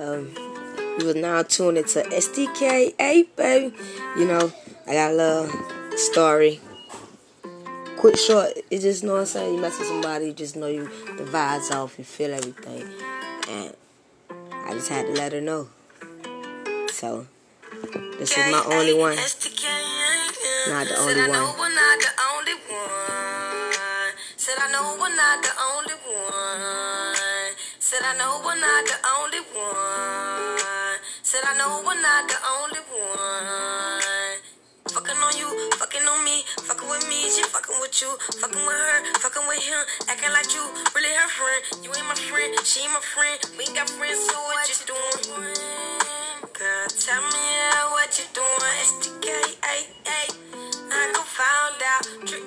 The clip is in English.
Um, you will now tune into STK. Hey, baby. You know, I got a little story. Quick, short. You just know what I'm saying. You mess with somebody, you just know you the vibes off. You feel everything, and I just had to let her know. So this is my only one. STK. Said I know we're not the only one. Said I know we're not the only one. Said I know we're not the only one. I know we're not the only one. Fucking on you, fucking on me, fucking with me, she fucking with you, fucking with her, fucking with him, acting like you really her friend. You ain't my friend, she ain't my friend. We ain't got friends, so what you doing? Girl, tell me what you doing. STK, ay, ay. I go found out.